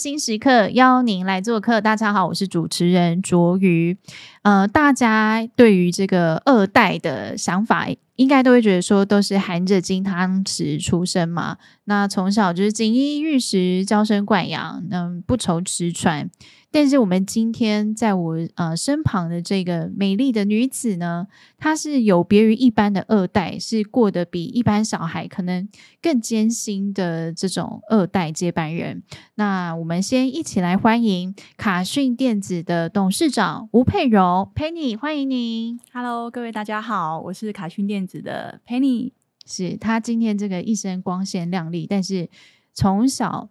新时刻邀您来做客。大家好，我是主持人卓瑜。呃，大家对于这个二代的想法，应该都会觉得说，都是含着金汤匙出生嘛。那从小就是锦衣玉食，娇生惯养，嗯，不愁吃穿。但是我们今天在我呃身旁的这个美丽的女子呢，她是有别于一般的二代，是过得比一般小孩可能更艰辛的这种二代接班人。那我们先一起来欢迎卡讯电子的董事长吴姵蓉，Penny，欢迎您。Hello，各位大家好，我是卡讯电的 Penny。是他今天这个一身光鲜亮丽，但是从小。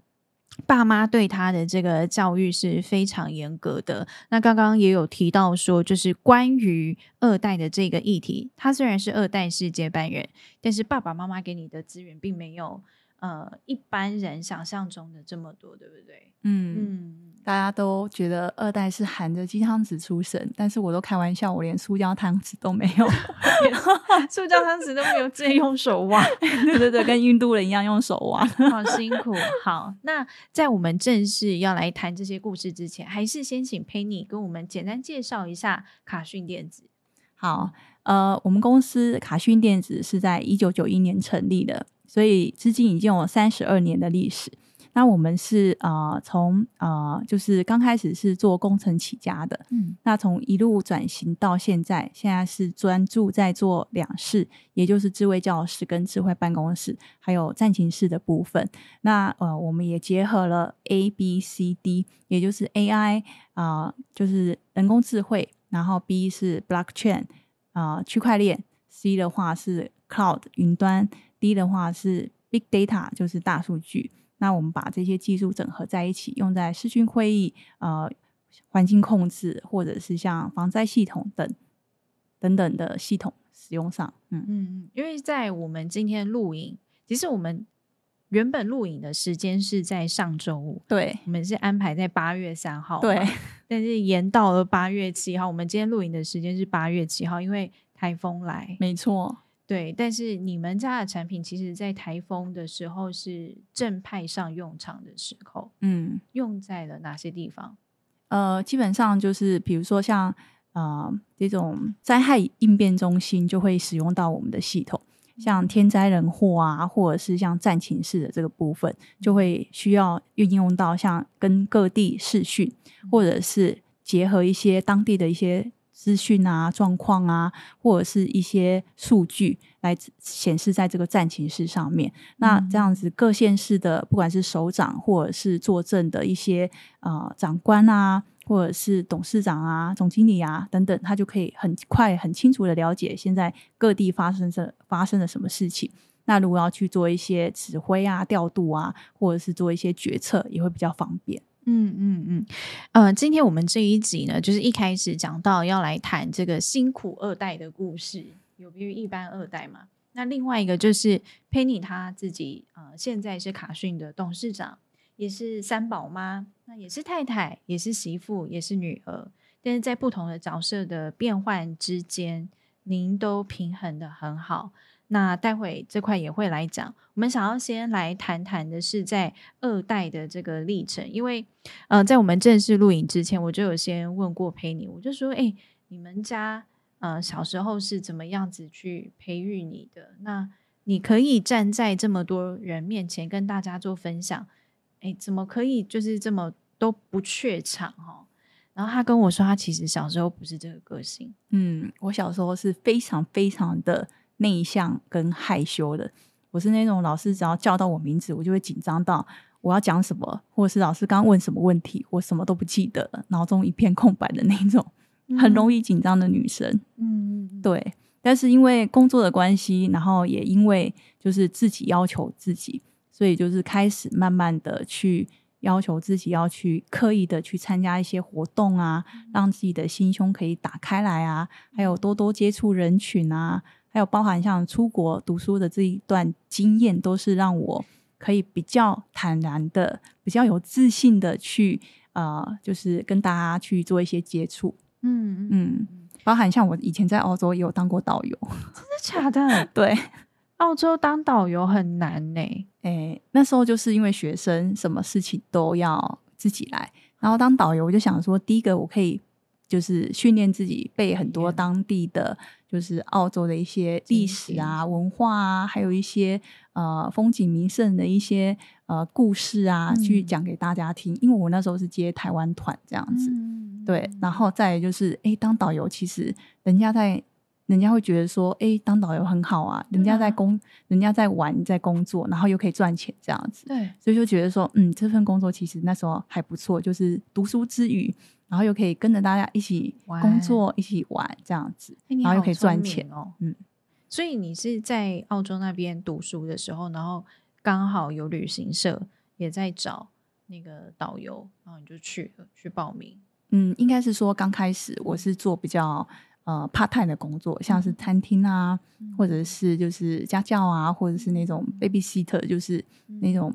爸妈对他的这个教育是非常严格的。那刚刚也有提到说，就是关于二代的这个议题，他虽然是二代是接班人，但是爸爸妈妈给你的资源并没有呃一般人想象中的这么多，对不对？嗯嗯。大家都觉得二代是含着金汤匙出生，但是我都开玩笑，我连塑胶汤匙都没有，塑胶汤匙都没有，直接用手挖。对对对，跟印度人一样用手挖，好辛苦。好，那在我们正式要来谈这些故事之前，还是先请 Penny 跟我们简单介绍一下卡讯电子。好，呃，我们公司卡讯电子是在一九九一年成立的，所以至今已经有三十二年的历史。那我们是呃从呃就是刚开始是做工程起家的，嗯，那从一路转型到现在，现在是专注在做两室，也就是智慧教室跟智慧办公室，还有战情室的部分。那呃我们也结合了 A B C D，也就是 AI 啊、呃，就是人工智慧，然后 B 是 Blockchain 啊、呃，区块链，C 的话是 Cloud 云端，D 的话是 Big Data，就是大数据。那我们把这些技术整合在一起，用在视讯会议、呃环境控制，或者是像防灾系统等等等的系统使用上。嗯嗯，因为在我们今天录影，其实我们原本录影的时间是在上周五，对，我们是安排在八月三号，对，但是延到了八月七号。我们今天录影的时间是八月七号，因为台风来，没错。对，但是你们家的产品，其实在台风的时候是正派上用场的时候。嗯，用在了哪些地方？呃，基本上就是比如说像呃这种灾害应变中心就会使用到我们的系统，像天灾人祸啊，或者是像战情室的这个部分，就会需要运用到像跟各地视讯，或者是结合一些当地的一些。资讯啊，状况啊，或者是一些数据来显示在这个战情室上面。嗯、那这样子，各县市的不管是首长或者是坐镇的一些呃长官啊，或者是董事长啊、总经理啊等等，他就可以很快、很清楚的了解现在各地发生着发生了什么事情。那如果要去做一些指挥啊、调度啊，或者是做一些决策，也会比较方便。嗯嗯嗯，呃，今天我们这一集呢，就是一开始讲到要来谈这个辛苦二代的故事，有别于一般二代嘛。那另外一个就是 Penny 她自己，呃，现在是卡讯的董事长，也是三宝妈，那也是太太，也是媳妇，也是女儿。但是在不同的角色的变换之间，您都平衡的很好。那待会这块也会来讲。我们想要先来谈谈的是在二代的这个历程，因为呃，在我们正式录影之前，我就有先问过 Penny，我就说：“哎，你们家呃小时候是怎么样子去培育你的？那你可以站在这么多人面前跟大家做分享，哎，怎么可以就是这么都不怯场哈？”然后他跟我说，他其实小时候不是这个个性。嗯，我小时候是非常非常的。内向跟害羞的，我是那种老师只要叫到我名字，我就会紧张到我要讲什么，或者是老师刚问什么问题，我什么都不记得了，脑中一片空白的那种，很容易紧张的女生。嗯，对。但是因为工作的关系，然后也因为就是自己要求自己，所以就是开始慢慢的去要求自己，要去刻意的去参加一些活动啊，让自己的心胸可以打开来啊，还有多多接触人群啊。还有包含像出国读书的这一段经验，都是让我可以比较坦然的、比较有自信的去呃，就是跟大家去做一些接触。嗯嗯，包含像我以前在澳洲也有当过导游，真的假的？对，澳洲当导游很难呢。诶，那时候就是因为学生什么事情都要自己来。然后当导游，我就想说，第一个我可以就是训练自己背很多当地的，就是澳洲的一些历史啊、文化啊，还有一些呃风景名胜的一些呃故事啊，嗯、去讲给大家听。因为我那时候是接台湾团这样子，嗯、对。然后再就是，哎，当导游其实人家在。人家会觉得说，哎，当导游很好啊，人家在工，啊、人家在玩，在工作，然后又可以赚钱，这样子。对，所以就觉得说，嗯，这份工作其实那时候还不错，就是读书之余，然后又可以跟着大家一起工作，一起玩这样子，然后又可以赚钱哦。嗯，所以你是在澳洲那边读书的时候，然后刚好有旅行社也在找那个导游，然后你就去，去报名。嗯，应该是说刚开始我是做比较。呃，part time 的工作，像是餐厅啊，嗯、或者是就是家教啊，或者是那种 babysitter，就是那种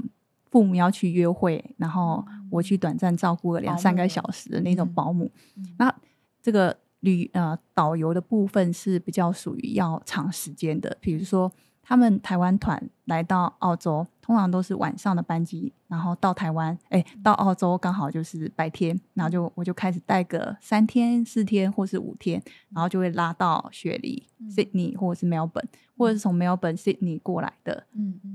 父母要去约会，嗯、然后我去短暂照顾了两三个小时的那种保姆。嗯、那这个旅呃导游的部分是比较属于要长时间的，比如说。他们台湾团来到澳洲，通常都是晚上的班机，然后到台湾，哎，到澳洲刚好就是白天，然后就我就开始带个三天、四天或是五天，然后就会拉到雪梨、嗯、Sydney 或者是 Melbourne，或者是从 Melbourne、Sydney 过来的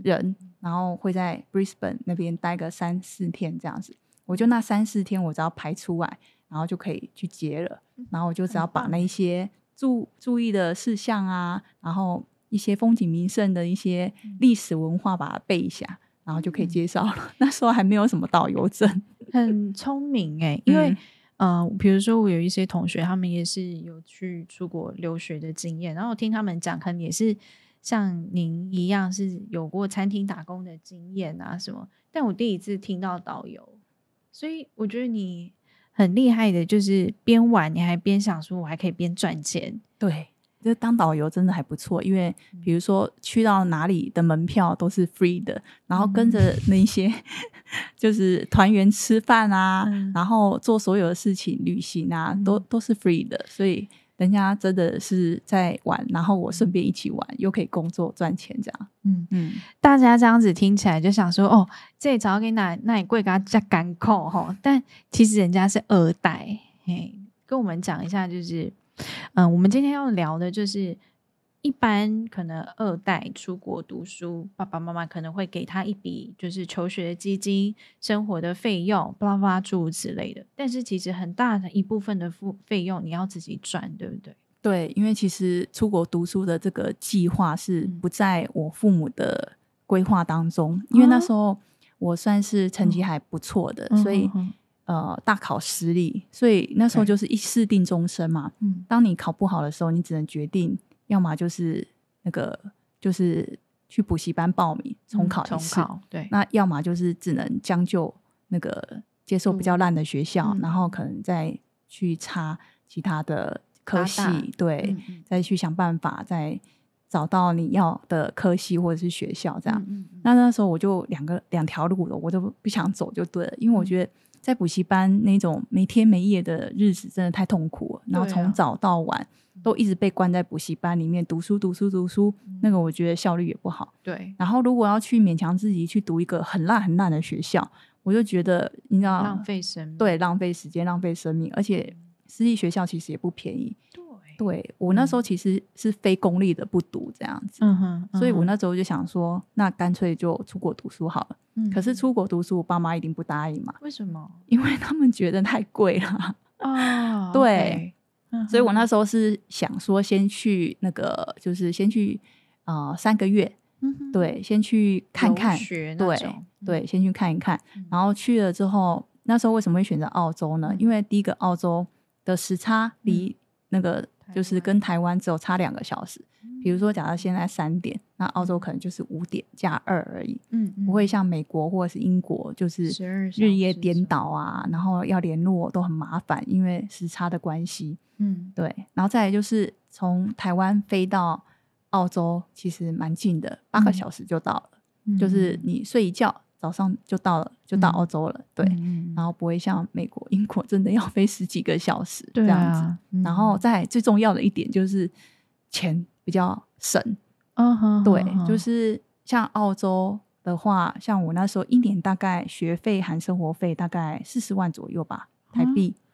人，嗯、然后会在 Brisbane 那边待个三四天这样子。我就那三四天，我只要排出来，然后就可以去接了，然后我就只要把那些注注意的事项啊，然后。一些风景名胜的一些历史文化，把它背一下，嗯、然后就可以介绍了。嗯、那时候还没有什么导游证，很聪明哎、欸。因为，嗯、呃，比如说我有一些同学，他们也是有去出国留学的经验，然后我听他们讲，可能也是像您一样是有过餐厅打工的经验啊什么。但我第一次听到导游，所以我觉得你很厉害的，就是边玩你还边想说，我还可以边赚钱，对。就当导游真的还不错，因为比如说去到哪里的门票都是 free 的，然后跟着那些 就是团员吃饭啊，嗯、然后做所有的事情、旅行啊，都都是 free 的，所以人家真的是在玩，然后我顺便一起玩，又可以工作赚钱这样。嗯。嗯，大家这样子听起来就想说，哦，这早给那那你贵给他加干扣哈，但其实人家是二代，嘿，跟我们讲一下就是。嗯，我们今天要聊的就是，一般可能二代出国读书，爸爸妈妈可能会给他一笔就是求学基金、生活的费用，巴拉巴拉诸如此类的。但是其实很大的一部分的付费用你要自己赚，对不对？对，因为其实出国读书的这个计划是不在我父母的规划当中，嗯、因为那时候我算是成绩还不错的，嗯、所以。嗯呃，大考失利，所以那时候就是一试定终身嘛。嗯，当你考不好的时候，你只能决定，要么就是那个，就是去补习班报名重考一次。嗯、对，那要么就是只能将就那个接受比较烂的学校，嗯、然后可能再去插其他的科系，对，再去想办法再找到你要的科系或者是学校这样。嗯嗯嗯那那时候我就两个两条路了，我都不想走就对了，因为我觉得。在补习班那种没天没夜的日子真的太痛苦了，然后从早到晚都一直被关在补习班里面读书读书读书，那个我觉得效率也不好。对，然后如果要去勉强自己去读一个很烂很烂的学校，我就觉得你知道浪费生命，对，浪费时间浪费生命，而且私立学校其实也不便宜。对，我那时候其实是非公立的不读这样子，嗯哼，所以我那时候就想说，那干脆就出国读书好了。嗯，可是出国读书，我爸妈一定不答应嘛。为什么？因为他们觉得太贵了。哦，对，所以我那时候是想说，先去那个，就是先去呃三个月，对，先去看看，对对，先去看一看。然后去了之后，那时候为什么会选择澳洲呢？因为第一个，澳洲的时差离那个。就是跟台湾只有差两个小时，比如说，假设现在三点，那澳洲可能就是五点加二而已，嗯，不会像美国或者是英国，就是日夜颠倒啊，然后要联络都很麻烦，因为时差的关系，嗯，对，然后再来就是从台湾飞到澳洲，其实蛮近的，八个小时就到了，嗯，就是你睡一觉。早上就到了，就到澳洲了，嗯、对，嗯、然后不会像美国、英国真的要飞十几个小时这样子。然后再最重要的一点就是钱比较省，对，嗯、就是像澳洲的话，像我那时候一年大概学费含生活费大概四十万左右吧，台币。啊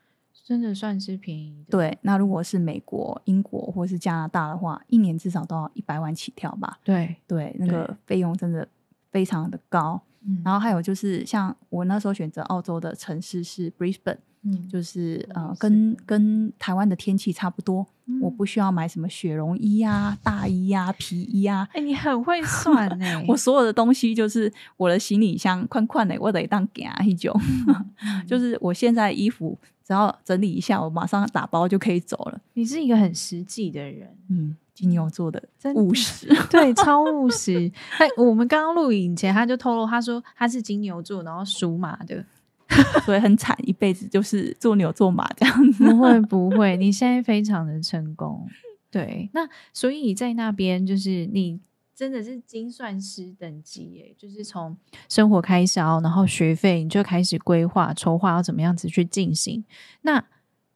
真的算是便宜的。对，那如果是美国、英国或是加拿大的话，一年至少都要一百万起跳吧？对对，那个费用真的非常的高。嗯，然后还有就是，像我那时候选择澳洲的城市是 Brisbane。嗯，就是呃，跟跟台湾的天气差不多，嗯，我不需要买什么雪绒衣啊、大衣啊、皮衣啊。哎，你很会算呢！我所有的东西就是我的行李箱宽宽的，我得当夹一种。就是我现在衣服只要整理一下，我马上打包就可以走了。你是一个很实际的人，嗯，金牛座的务实，对，超务实。哎，我们刚刚录影前他就透露，他说他是金牛座，然后属马的。所以很惨，一辈子就是做牛做马这样子。不会不会，你现在非常的成功。对，那所以你在那边就是你真的是精算师等级耶，就是从生活开销，然后学费，你就开始规划筹划要怎么样子去进行。那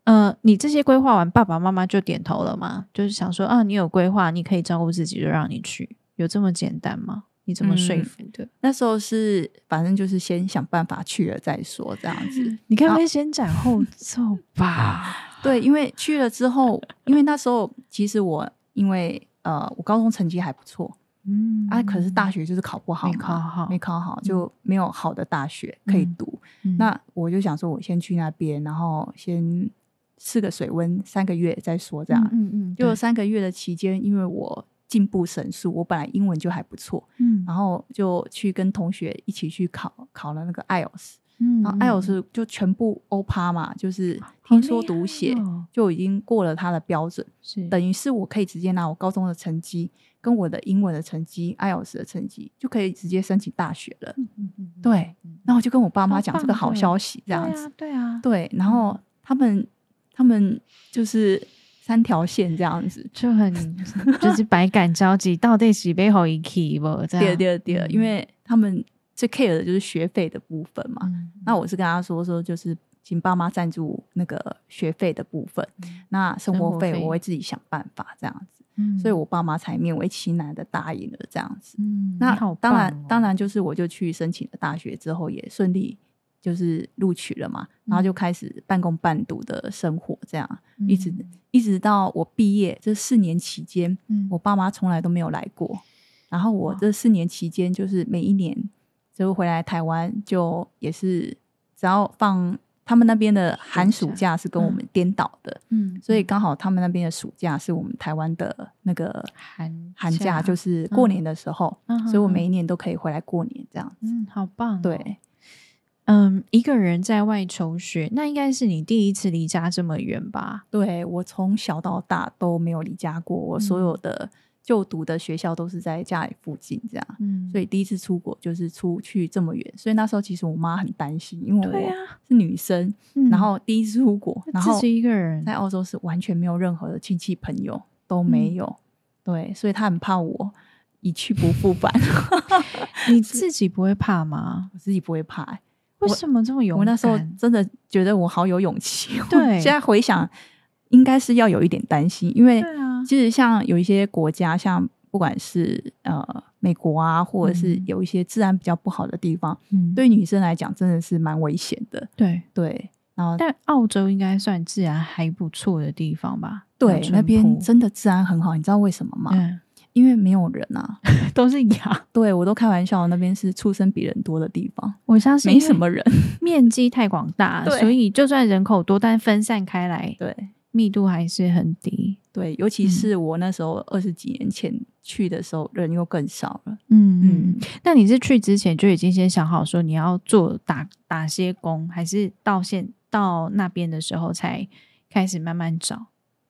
呃，你这些规划完，爸爸妈妈就点头了吗？就是想说啊，你有规划，你可以照顾自己，就让你去，有这么简单吗？你怎么说服的？嗯，那时候是反正就是先想办法去了再说，这样子。你该不会先斩后奏 吧？对，因为去了之后，因为那时候其实我因为呃，我高中成绩还不错，嗯啊，可是大学就是考不好，没考好，没考好，就没有好的大学可以读。嗯，那我就想说，我先去那边，然后先试个水温三个月再说，这样。嗯嗯，就三个月的期间，因为我。进步神速，我本来英文就还不错，嗯，然后就去跟同学一起去考考了那个 IELTS，嗯，然后 IELTS 就全部欧趴嘛，就是听说读写就已经过了他的标准，是等于是我可以直接拿我高中的成绩跟我的英文的成绩，IELTS 的成绩就可以直接申请大学了，嗯嗯嗯，对，然后我就跟我爸妈讲这个好消息，这样子，对啊，对，然后他们他们就是。三条线这样子就很 就是百感交集，到底是背后一起不？对对对，因为他们最 care 的就是学费的部分嘛。嗯、那我是跟他说说，就是请爸妈赞助那个学费的部分，嗯、那生活费我会自己想办法这样子。嗯、所以我爸妈才勉为其难的答应了这样子。嗯，那当然、哦、当然就是我就去申请了大学之后也顺利就是录取了嘛，然后就开始半工半读的生活这样，嗯、一直。一直到我毕业这四年期间，嗯，我爸妈从来都没有来过。然后我这四年期间，就是每一年就回来台湾，就也是只要放他们那边的寒暑假是跟我们颠倒的，嗯，所以刚好他们那边的暑假是我们台湾的那个寒寒假，就是过年的时候，所以我每一年都可以回来过年这样子，嗯，好棒，对。嗯，一个人在外求学，那应该是你第一次离家这么远吧？对，我从小到大都没有离家过，我所有的就读的学校都是在家里附近，这样，嗯，所以第一次出国就是出去这么远，所以那时候其实我妈很担心，因为我是女生，啊、然后第一次出国，嗯、然后一个人在澳洲是完全没有任何的亲戚朋友都没有，嗯、对，所以她很怕我一去不复返。你 自己不会怕吗？我自己不会怕、欸。为什么这么勇敢？我那时候真的觉得我好有勇气。对，现在回想，应该是要有一点担心，因为其实像有一些国家，像不管是呃美国啊，或者是有一些治安比较不好的地方，嗯，对女生来讲真的是蛮危险的。对对，然后但澳洲应该算治安还不错的地方吧？对，那边真的治安很好，你知道为什么吗？嗯因为没有人啊，都是羊。对，我都开玩笑，那边是畜生比人多的地方。我相信没什么人，面积太广大，所以就算人口多，但分散开来，对，密度还是很低。对，尤其是我那时候二十几年前去的时候，人又更少了。嗯嗯。那你是去之前就已经先想好说你要做打打些工，还是到现到那边的时候才开始慢慢找？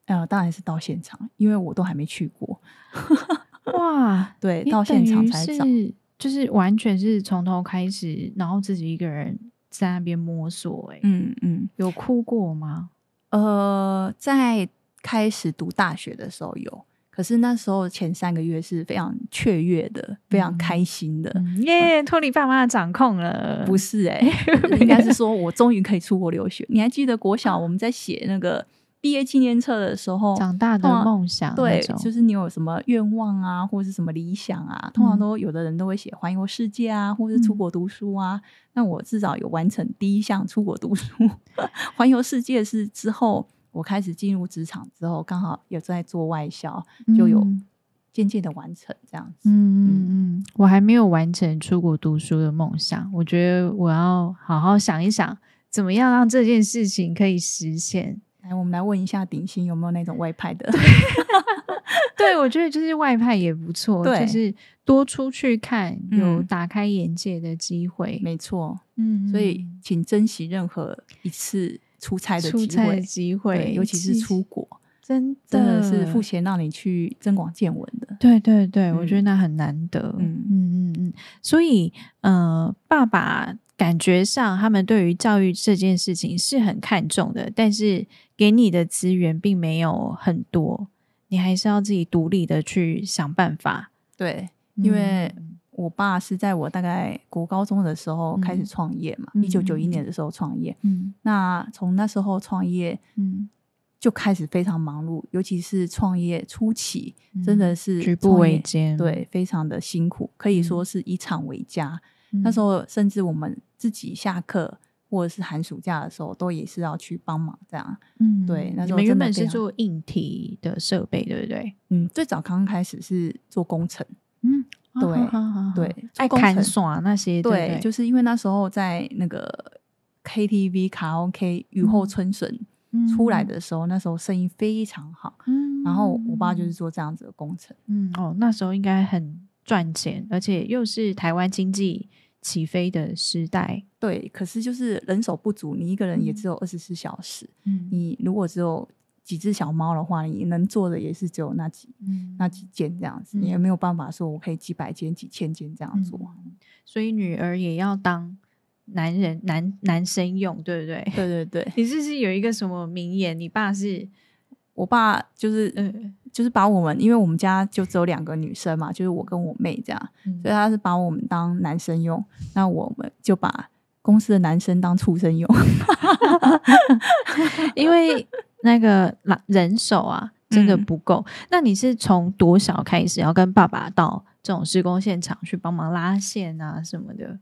呃，当然是到现场，因为我都还没去过。哇，对，到现场才找，就是完全是从头开始，然后自己一个人在那边摸索。哎，嗯嗯，有哭过吗？呃，在开始读大学的时候有，可是那时候前三个月是非常雀跃的，非常开心的，耶，脱离爸妈的掌控了。不是哎，应该是说我终于可以出国留学。你还记得国小我们在写那个？毕业纪念册的时候，长大的梦想，对，就是你有什么愿望啊，或者是什么理想啊，通常都有的人都会写环游世界啊，或者是出国读书啊。嗯、那我至少有完成第一项出国读书，环游世界是之后我开始进入职场之后，刚好有在做外销，就有。渐渐的完成这样子，嗯嗯嗯，我还没有完成出国读书的梦想，我觉得我要好好想一想，怎么样让这件事情可以实现。来，我们来问一下鼎新有没有那种外派的？对，对我觉得就是外派也不错，对就是多出去看，有打开眼界的机会。嗯、没错，嗯，所以请珍惜任何一次出差的机会，出差机会，尤其是出国。真的，真的是付钱让你去增广见闻的，对对对，嗯、我觉得那很难得，嗯嗯嗯嗯，所以呃，爸爸感觉上他们对于教育这件事情是很看重的，但是给你的资源并没有很多，你还是要自己独立的去想办法。对，因为我爸是在我大概国高中的时候开始创业嘛，一九九一年的时候创业，嗯，那从那时候创业，嗯。就开始非常忙碌，尤其是创业初期，嗯、真的是举步维艰，对，非常的辛苦，可以说是以厂为家。嗯、那时候，甚至我们自己下课或者是寒暑假的时候，都也是要去帮忙这样。嗯，对。那你们原本是做硬体的设备，对不对？嗯，最早刚刚开始是做工程。嗯，对，对，爱看耍那些，对，对，就是因为那时候在那个 KTV 卡拉 OK 雨后春笋。嗯出来的时候，那时候生意非常好，嗯，然后我爸就是做这样子的工程，嗯，哦，那时候应该很赚钱，而且又是台湾经济起飞的时代，对。可是就是人手不足，你一个人也只有二十四小时，嗯，你如果只有几只小猫的话，你能做的也是只有那几，嗯，那几件这样子，你也没有办法说我可以几百件、几千件这样做，所以女儿也要当。男人男男生用，对不对？对对对，你是不是有一个什么名言？你爸是，我爸就是，嗯，就是把我们，因为我们家就只有两个女生嘛，就是我跟我妹这样，嗯、所以他是把我们当男生用，那我们就把公司的男生当畜生用，因为那个人手啊真的不够。嗯、那你是从多少开始要跟爸爸到这种施工现场去帮忙拉线啊什么的？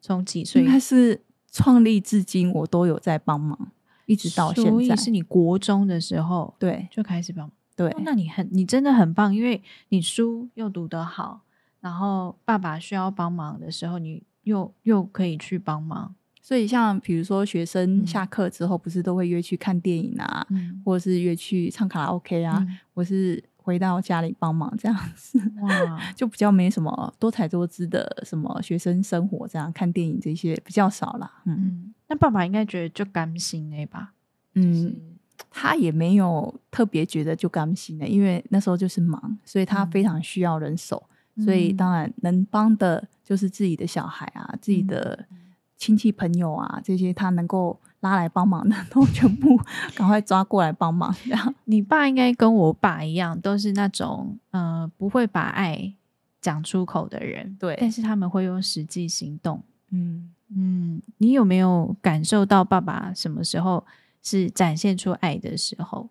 从几岁？应该是创立至今，我都有在帮忙，一直到现在。所以是你国中的时候，对，就开始帮忙。对、哦，那你很，你真的很棒，因为你书又读得好，然后爸爸需要帮忙的时候，你又又可以去帮忙。所以像比如说学生下课之后，不是都会约去看电影啊，嗯、或者是约去唱卡拉 OK 啊，或、嗯、是。回到家里帮忙这样子，哇，就比较没什么多彩多姿的什么学生生活，这样看电影这些比较少啦。嗯，嗯，那爸爸应该觉得就甘心的吧？嗯，他也没有特别觉得就甘心的，因为那时候就是忙，所以他非常需要人手，嗯、所以当然能帮的就是自己的小孩啊，自己的亲戚朋友啊这些，他能够。拉来帮忙的 都全部 赶快抓过来帮忙。这样，你爸应该跟我爸一样，都是那种呃不会把爱讲出口的人。对，但是他们会用实际行动。嗯嗯，你有没有感受到爸爸什么时候是展现出爱的时候？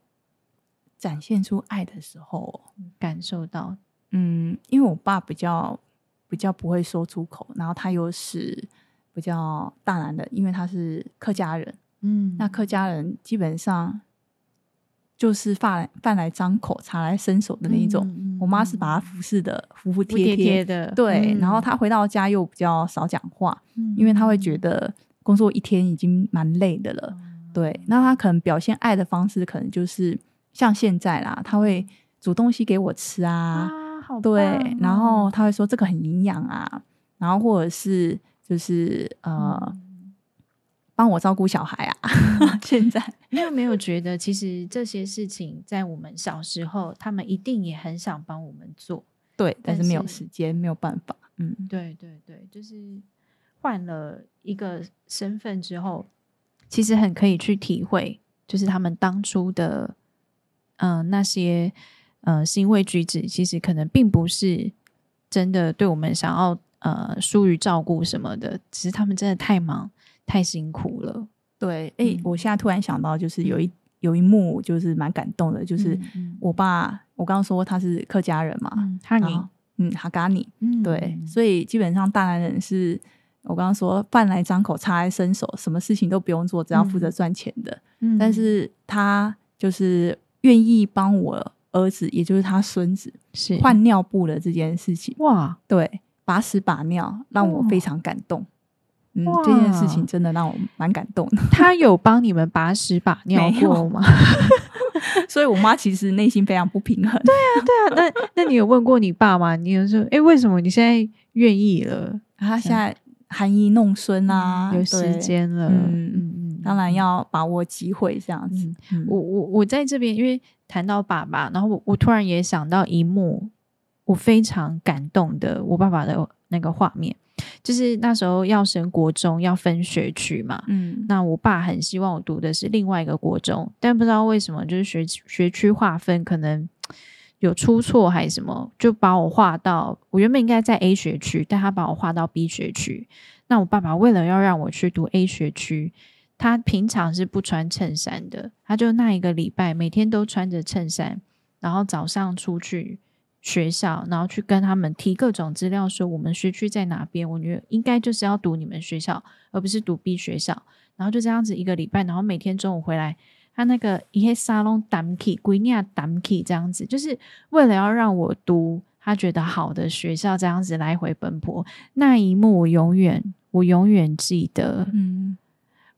展现出爱的时候，感受到。嗯，因为我爸比较比较不会说出口，然后他又是比较大男的，因为他是客家人。嗯，那客家人基本上就是饭来饭来张口，茶来伸手的那一种。嗯嗯、我妈是把他服侍的服服帖帖的，对。嗯、然后他回到家又比较少讲话，嗯、因为他会觉得工作一天已经蛮累的了。嗯、对，那他可能表现爱的方式，可能就是像现在啦，他会煮东西给我吃啊，啊好对。然后他会说这个很营养啊，然后或者是就是呃。嗯帮我照顾小孩啊！现在你有没有觉得，其实这些事情在我们小时候，他们一定也很想帮我们做，对，但是没有时间，没有办法。嗯，对对对，就是换了一个身份之后，其实很可以去体会，就是他们当初的，嗯、呃，那些呃行为举止，其实可能并不是真的对我们想要呃疏于照顾什么的，只是他们真的太忙。太辛苦了，对，哎、欸，嗯、我现在突然想到，就是有一有一幕就是蛮感动的，就是我爸，嗯嗯、我刚刚说他是客家人嘛，哈尼，嗯，哈嘎尼，嗯，对，所以基本上大男人是我刚刚说饭来张口，茶来伸手，什么事情都不用做，只要负责赚钱的。嗯，但是他就是愿意帮我儿子，也就是他孙子，是换尿布的这件事情。哇，对，把屎把尿，让我非常感动。嗯，这件事情真的让我蛮感动的。他有帮你们把屎把 尿过吗？所以，我妈其实内心非常不平衡。对啊，对啊。那那你有问过你爸吗？你有说，哎，为什么你现在愿意了？他现在含饴弄孙啊，有时间了。嗯嗯嗯，当然要把握机会，这样子。我我我在这边，因为谈到爸爸，然后我我突然也想到一幕，我非常感动的，我爸爸的那个画面。就是那时候要升国中，要分学区嘛。嗯，那我爸很希望我读的是另外一个国中，但不知道为什么，就是学学区划分可能有出错还是什么，就把我划到我原本应该在 A 学区，但他把我划到 B 学区。那我爸爸为了要让我去读 A 学区，他平常是不穿衬衫的，他就那一个礼拜每天都穿着衬衫，然后早上出去。学校，然后去跟他们提各种资料，说我们学区在哪边。我觉得应该就是要读你们学校，而不是读 B 学校。然后就这样子一个礼拜，然后每天中午回来，他那个一些沙龙 damki 圭尼亚 damki 这样子，就是为了要让我读他觉得好的学校，这样子来回奔波。那一幕我永远，我永远记得。嗯。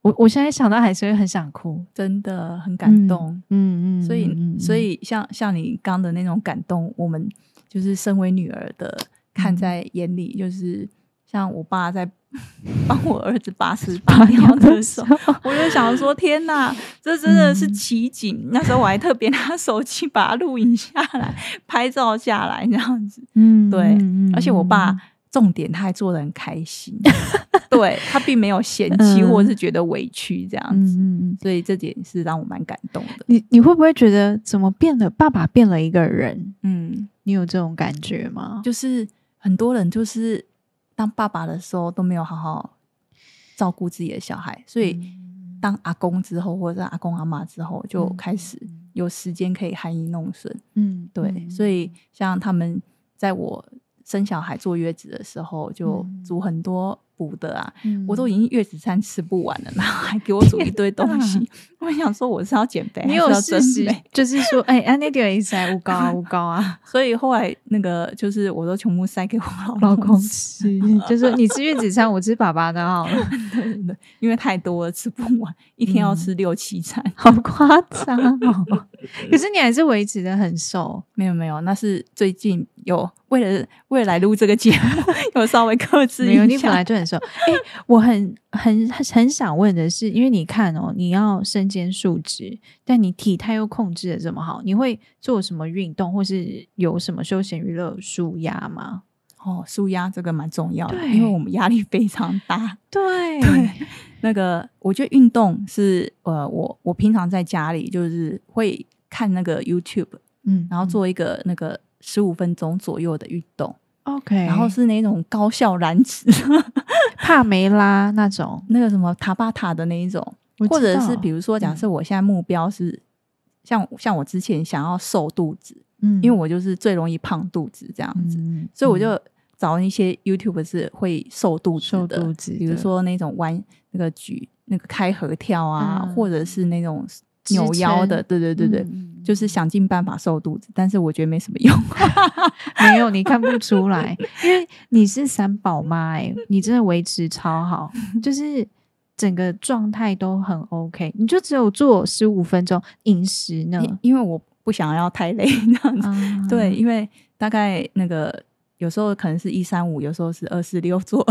我我现在想到还是会很想哭，真的很感动。嗯嗯，所以所以像像你刚的那种感动，我们就是身为女儿的看在眼里，就是像我爸在 帮我儿子拔屎拔尿的时候，我就想说：天哪，这真的是奇景！那时候我还特别拿手机把它录影下来，拍照下来这样子。嗯，对，而且我爸。重点，他还做的很开心，对，他并没有嫌弃或是觉得委屈这样子，嗯、所以这点是让我蛮感动的。你你会不会觉得怎么变了？爸爸变了一个人？嗯，你有这种感觉吗？就是很多人就是当爸爸的时候都没有好好照顾自己的小孩，所以当阿公之后或者阿公阿妈之后就开始有时间可以含饴弄孙。嗯，对，所以像他们在我。生小孩坐月子的时候，就煮很多补的啊，嗯、我都已经月子餐吃不完了，然后还给我煮一堆东西。我想说我是要减肥，你有事实就是说，哎、欸，那点意思还无高啊，无高啊。所以后来那个就是我都全部塞给我老公吃，就是你吃月子餐，我吃爸爸的好了。对对对，因为太多了吃不完，一天要吃六七餐，嗯、好夸张哦。可是你还是维持的很瘦，没有没有，那是最近有为了为了来录这个节目，有稍微克制一下。没有，你本来就很瘦。哎、欸，我很很很想问的是，因为你看哦，你要身兼数职，但你体态又控制的这么好，你会做什么运动，或是有什么休闲娱乐舒压吗？哦，舒压这个蛮重要的，因为我们压力非常大。对对，那个我觉得运动是呃，我我平常在家里就是会看那个 YouTube，嗯，然后做一个那个十五分钟左右的运动。OK，然后是那种高效燃脂，帕梅拉那种，那个什么塔巴塔的那一种，或者是比如说，假设我现在目标是、嗯、像像我之前想要瘦肚子，嗯，因为我就是最容易胖肚子这样子，嗯、所以我就找一些 YouTube 是会瘦肚子的，瘦肚子的。比如说那种弯那个举那个开合跳啊，嗯、或者是那种。扭腰的，对对对对，嗯、就是想尽办法瘦肚子，但是我觉得没什么用。没有，你看不出来，因为你是三宝妈哎，你真的维持超好，就是整个状态都很 OK。你就只有做十五分钟饮食呢？因为我不想要太累 这样子。嗯、对，因为大概那个。有时候可能是一三五，有时候是二四六做。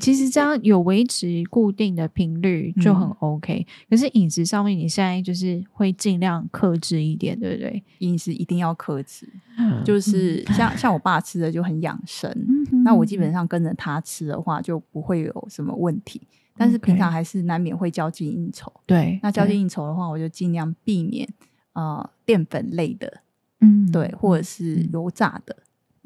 其实这样有维持固定的频率就很 OK。嗯、可是饮食上面，你现在就是会尽量克制一点，对不对？饮食一定要克制，嗯、就是像像我爸吃的就很养生，嗯、那我基本上跟着他吃的话就不会有什么问题。但是平常还是难免会交际应酬，对。那交际应酬的话，我就尽量避免呃淀粉类的，嗯，对，或者是油炸的。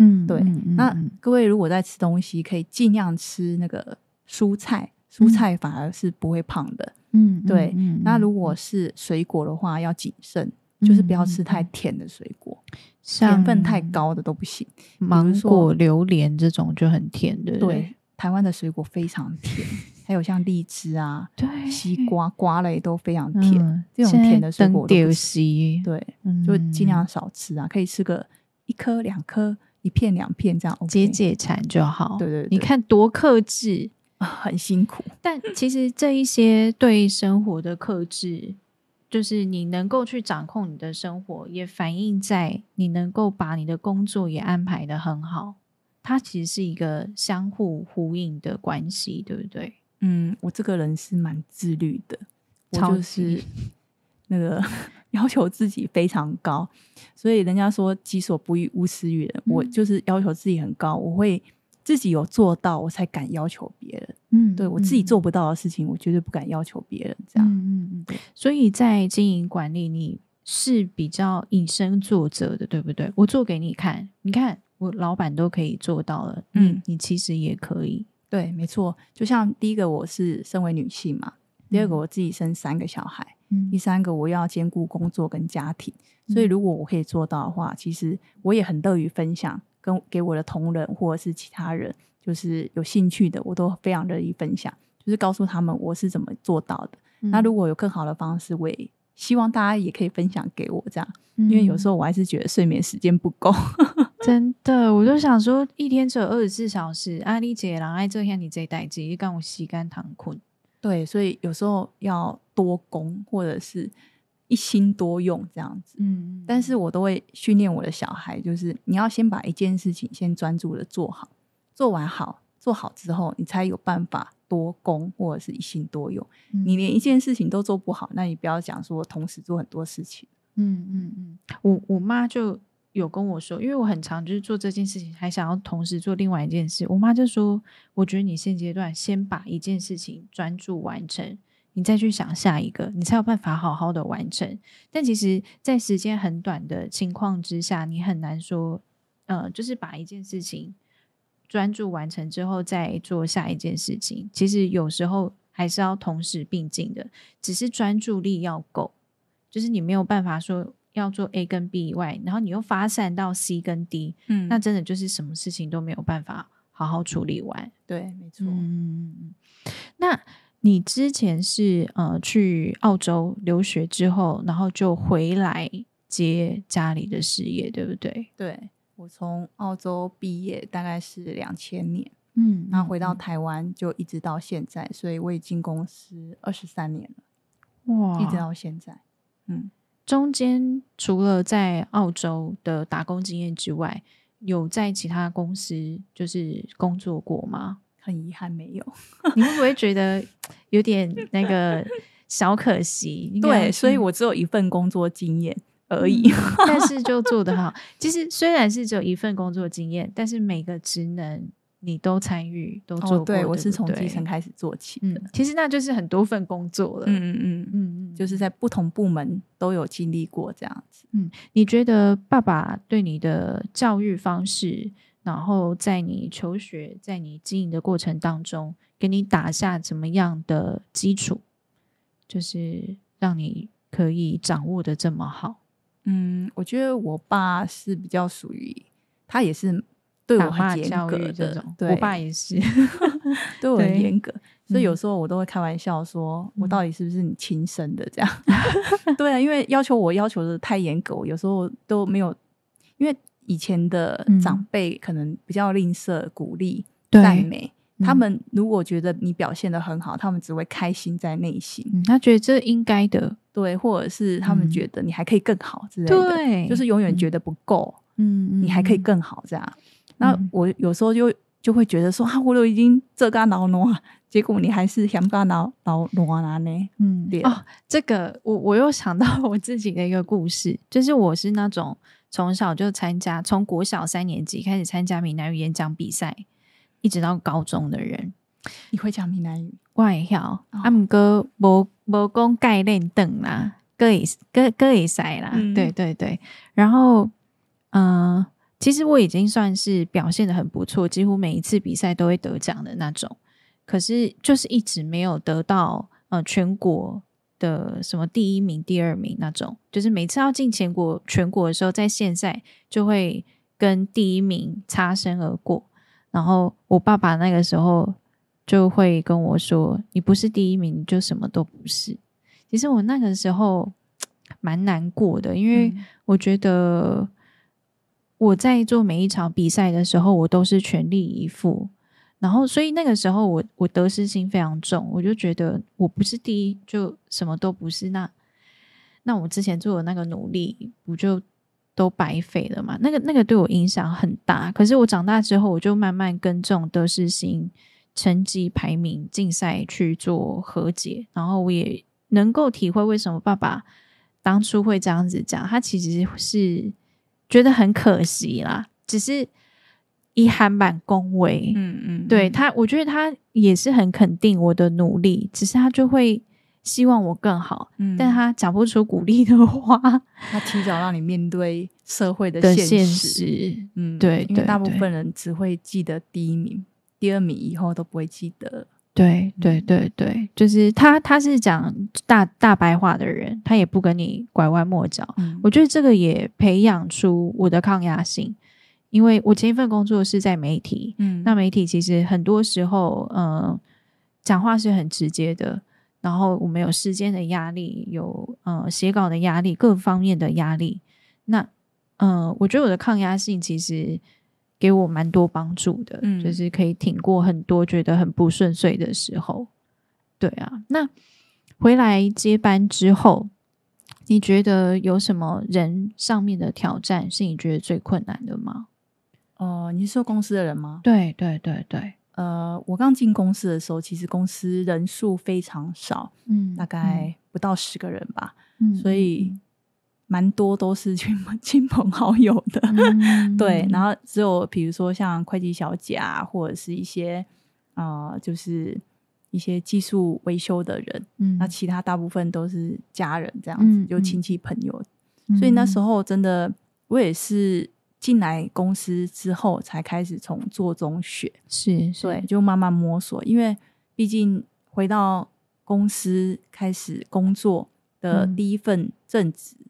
嗯，对。嗯、那各位如果在吃东西，可以尽量吃那个蔬菜、蔬菜反而是不会胖的。嗯，对。嗯嗯、那如果是水果的话，要谨慎，就是不要吃太甜的水果，像甜分太高的都不行。芒果、榴莲这种就很甜的。对，台湾的水果非常甜，还有像荔枝啊、对西瓜、瓜类都非常甜。嗯、这种甜的水果都不行。对，就尽量少吃啊，可以吃个一颗、两颗。一片两片这样、OK，解解馋就好。对，对对，你看多克制啊，很辛苦。但其实这一些对生活的克制，就是你能够去掌控你的生活，也反映在你能够把你的工作也安排的很好。它其实是一个相互呼应的关系，对不对？嗯，我这个人是蛮自律的，我就是那个。要求自己非常高，所以人家说“己所不欲，勿施于人”。嗯。我就是要求自己很高，我会自己有做到，我才敢要求别人。嗯，对我自己做不到的事情，我绝对不敢要求别人。这样，嗯嗯嗯。所以在经营管理，你是比较以身作则的，对不对？我做给你看，你看我老板都可以做到了，嗯，你其实也可以。对，没错。就像第一个，我是身为女性嘛。第二个，我自己生三个小孩。嗯，第三个，我要兼顾工作跟家庭。所以，如果我可以做到的话，其实我也很乐于分享，跟给我的同仁或者是其他人，就是有兴趣的，我都非常乐意分享，就是告诉他们我是怎么做到的。嗯。那如果有更好的方式，我也希望大家也可以分享给我，这样，因为有时候我还是觉得睡眠时间不够。真的，我就想说，一天只有二十四小时，阿丽姐，然后这天你这代志，你跟我洗干躺困。对，所以有时候要多攻或者是一心多用这样子。嗯，但是我都会训练我的小孩，就是你要先把一件事情先专注的做好，做完好，做好之后，你才有办法多攻或者是一心多用。嗯。你连一件事情都做不好，那你不要讲说同时做很多事情。嗯嗯嗯，我我妈就。有跟我说，因为我很常就是做这件事情，还想要同时做另外一件事。我妈就说：“我觉得你现阶段先把一件事情专注完成，你再去想下一个，你才有办法好好的完成。”但其实，在时间很短的情况之下，你很难说，呃，就是把一件事情专注完成之后再做下一件事情。其实有时候还是要同时并进的，只是专注力要够，就是你没有办法说。要做 A 跟 B 以外，然后你又发散到 C 跟 D，嗯，那真的就是什么事情都没有办法好好处理完。对，没错。嗯，那你之前是呃去澳洲留学之后，然后就回来接家里的事业，对不对？对，我从澳洲毕业大概是两千年，嗯，然后回到台湾就一直到现在，所以我已经公司二十三年了，哇，一直到现在，嗯。中间除了在澳洲的打工经验之外，有在其他公司就是工作过吗？很遗憾没有。你会不会觉得有点那个 小可惜？对，所以我只有一份工作经验而已，嗯，但是 就做得好。其实虽然是只有一份工作经验，但是每个职能。你都参与都做过，哦、对，对，我是从基层开始做起的。嗯，其实那就是很多份工作了。嗯嗯嗯嗯，就是在不同部门都有经历过这样子。嗯，你觉得爸爸对你的教育方式，然后在你求学、在你经营的过程当中，给你打下怎么样的基础，就是让你可以掌握的这么好？嗯，我觉得我爸是比较属于，他也是。对我很严格的，这种，对，我爸也是对我很严格，所以有时候我都会开玩笑说，我到底是不是你亲生的？这样？对啊，因为要求我要求的太严格，我有时候都没有，因为以前的长辈可能比较吝啬鼓励赞美，他们如果觉得你表现的很好，他们只会开心在内心，他觉得这应该的，对，或者是他们觉得你还可以更好之类的，对，就是永远觉得不够，嗯，你还可以更好这样。那我有时候就就会觉得说啊，我都已经这干老挪，结果你还是想干老老挪了呢？嗯，对哦，这个我我又想到我自己的一个故事，就是我是那种从小就参加，从国小三年级开始参加闽南语演讲比赛，一直到高中的人。你会讲闽南语？我会晓，啊，毋过无无讲概念等啦，各会各各会使啦，嗯、对对对，然后嗯。呃其实我已经算是表现的很不错，几乎每一次比赛都会得奖的那种。可是就是一直没有得到呃全国的什么第一名、第二名那种，就是每次要进全国全国的时候，在现赛就会跟第一名擦身而过。然后我爸爸那个时候就会跟我说：“你不是第一名，你就什么都不是。”其实我那个时候 蛮难过的，因为我觉得我在做每一场比赛的时候，我都是全力以赴。然后，所以那个时候我我得失心非常重，我就觉得我不是第一，就什么都不是。那那我之前做的那个努力，不就都白费了嘛？那个那个对我影响很大。可是我长大之后，我就慢慢跟这种得失心、成绩排名、竞赛去做和解。然后我也能够体会为什么爸爸当初会这样子讲，他其实是觉得很可惜啦，只是。遗憾版恭维，嗯嗯，对他，我觉得他也是很肯定我的努力，只是他就会希望我更好，嗯，但他讲不出鼓励的话，他提早让你面对社会的现实，现实。嗯，对，因为大部分人只会记得第一名，第二名以后都不会记得，对对对对，就是他，他是讲大大白话的人，他也不跟你拐弯抹角，嗯，我觉得这个也培养出我的抗压性。因为我前一份工作是在媒体，嗯，那媒体其实很多时候，嗯、呃，讲话是很直接的，然后我们有时间的压力，有呃写稿的压力，各方面的压力。那，嗯、呃，我觉得我的抗压性其实给我蛮多帮助的，嗯，就是可以挺过很多觉得很不顺遂的时候。对啊，那回来接班之后，你觉得有什么人上面的挑战是你觉得最困难的吗？哦、呃，你是说公司的人吗？对对对对，呃，我刚进公司的时候，其实公司人数非常少，嗯，大概不到十个人吧，嗯，所以蛮多都是亲 亲朋好友的，嗯、对，然后只有比如说像会计小姐啊，或者是一些啊、呃，就是一些技术维修的人，嗯，那其他大部分都是家人这样子，嗯、就亲戚朋友，嗯、所以那时候真的我也是。进来公司之后，才开始从做中学，是，是，对，就慢慢摸索。因为毕竟回到公司开始工作的第一份正职，嗯、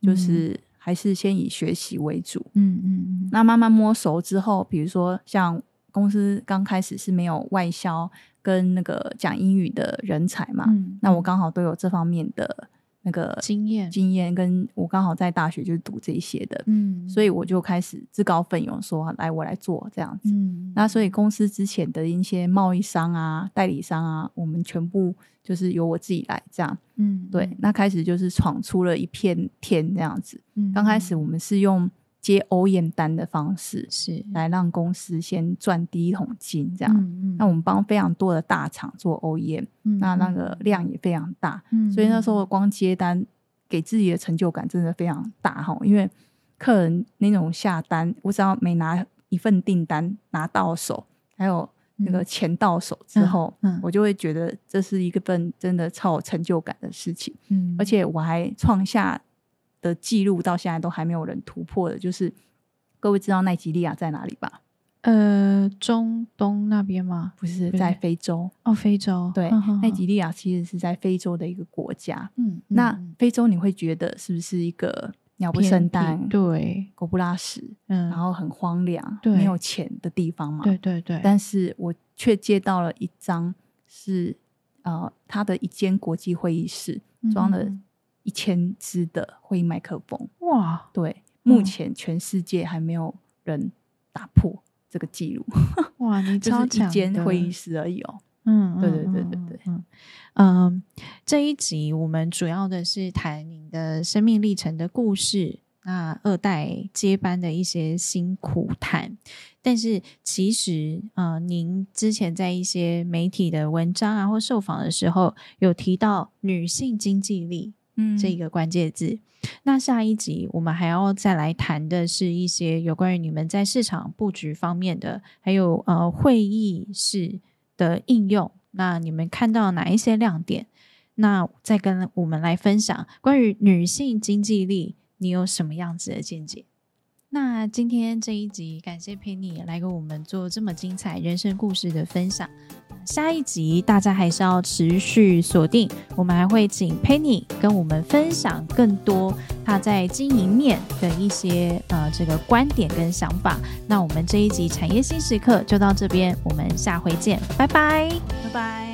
就是还是先以学习为主。嗯嗯嗯。那慢慢摸熟之后，比如说像公司刚开始是没有外销跟那个讲英语的人才嘛，嗯、那我刚好都有这方面的。那个经验。经验，跟我刚好在大学就是读这些的，嗯，所以我就开始自告奋勇说，来我来做这样子，嗯，那所以公司之前的一些贸易商啊、代理商啊，我们全部就是由我自己来这样，嗯，对，那开始就是闯出了一片天这样子，嗯，刚开始我们是用。接 OEM 单的方式是来让公司先赚第一桶金，这样。嗯嗯、那我们帮非常多的大厂做 OEM，、嗯、那那个量也非常大，嗯、所以那时候光接单给自己的成就感真的非常大哈。因为客人那种下单，我只要每拿一份订单拿到手，还有那个钱到手之后，嗯嗯、我就会觉得这是一个份真的超有成就感的事情。嗯、而且我还创下。的记录到现在都还没有人突破的，就是各位知道奈及利亚在哪里吧？呃，中东那边吗？不是，在非洲哦，非洲。对，奈及利亚其实是在非洲的一个国家。嗯，那非洲你会觉得是不是一个鸟不生蛋，对，狗不拉屎，嗯，然后很荒凉，对，没有钱的地方嘛？对对对。但是我却接到了一张是呃，他的一间国际会议室装了。一千支的会议麦克风，哇！对，目前全世界还没有人打破这个记录。哇，你 超强的！一间会议室而已哦。嗯，对对对对对。嗯，嗯，这一集我们主要的是谈您的生命历程的故事，那二代接班的一些辛苦谈。但是其实，呃，您之前在一些媒体的文章啊，或受访的时候，有提到女性经济力。嗯，这个关键字。那下一集我们还要再来谈的是一些有关于你们在市场布局方面的，还有呃会议室的应用。那你们看到哪一些亮点？那再跟我们来分享关于女性经济力，你有什么样子的见解？那今天这一集，感谢 Penny 来给我们做这么精彩人生故事的分享。下一集大家还是要持续锁定，我们还会请 Penny 跟我们分享更多他在经营面的一些呃这个观点跟想法。那我们这一集产业新时刻就到这边，我们下回见，拜拜，拜拜。